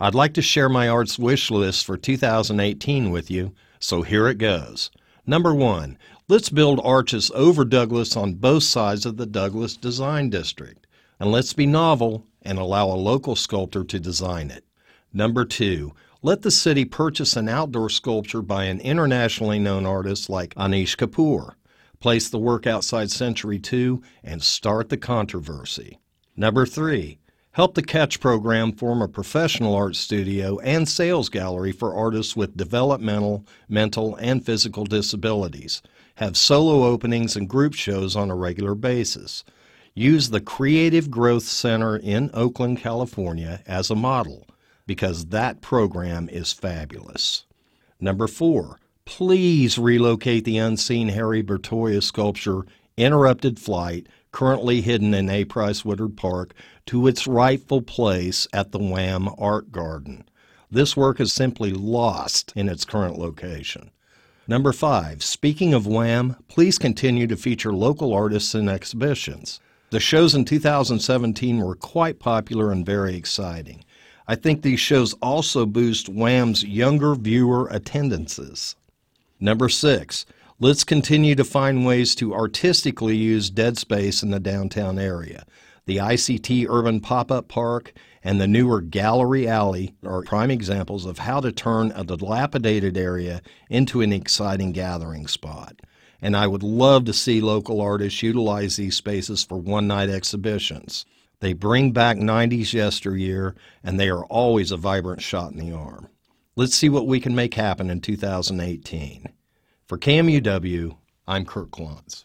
I'd like to share my arts wish list for 2018 with you, so here it goes. Number one, let's build arches over Douglas on both sides of the Douglas Design District. And let's be novel and allow a local sculptor to design it. Number two, let the city purchase an outdoor sculpture by an internationally known artist like Anish Kapoor. Place the work outside Century 2 and start the controversy. Number three, help the Catch program form a professional art studio and sales gallery for artists with developmental, mental, and physical disabilities. Have solo openings and group shows on a regular basis. Use the Creative Growth Center in Oakland, California as a model because that program is fabulous. Number four, please relocate the unseen Harry Bertoia sculpture Interrupted Flight, currently hidden in A. Price Woodard Park, to its rightful place at the WAM Art Garden. This work is simply lost in its current location. Number five, speaking of WAM, please continue to feature local artists in exhibitions. The shows in 2017 were quite popular and very exciting. I think these shows also boost WAM's younger viewer attendances. Number six, let's continue to find ways to artistically use dead space in the downtown area. The ICT Urban Pop Up Park and the newer Gallery Alley are prime examples of how to turn a dilapidated area into an exciting gathering spot and I would love to see local artists utilize these spaces for one night exhibitions. They bring back 90s yesteryear, and they are always a vibrant shot in the arm. Let's see what we can make happen in 2018. For KMUW, I'm Kirk Klontz.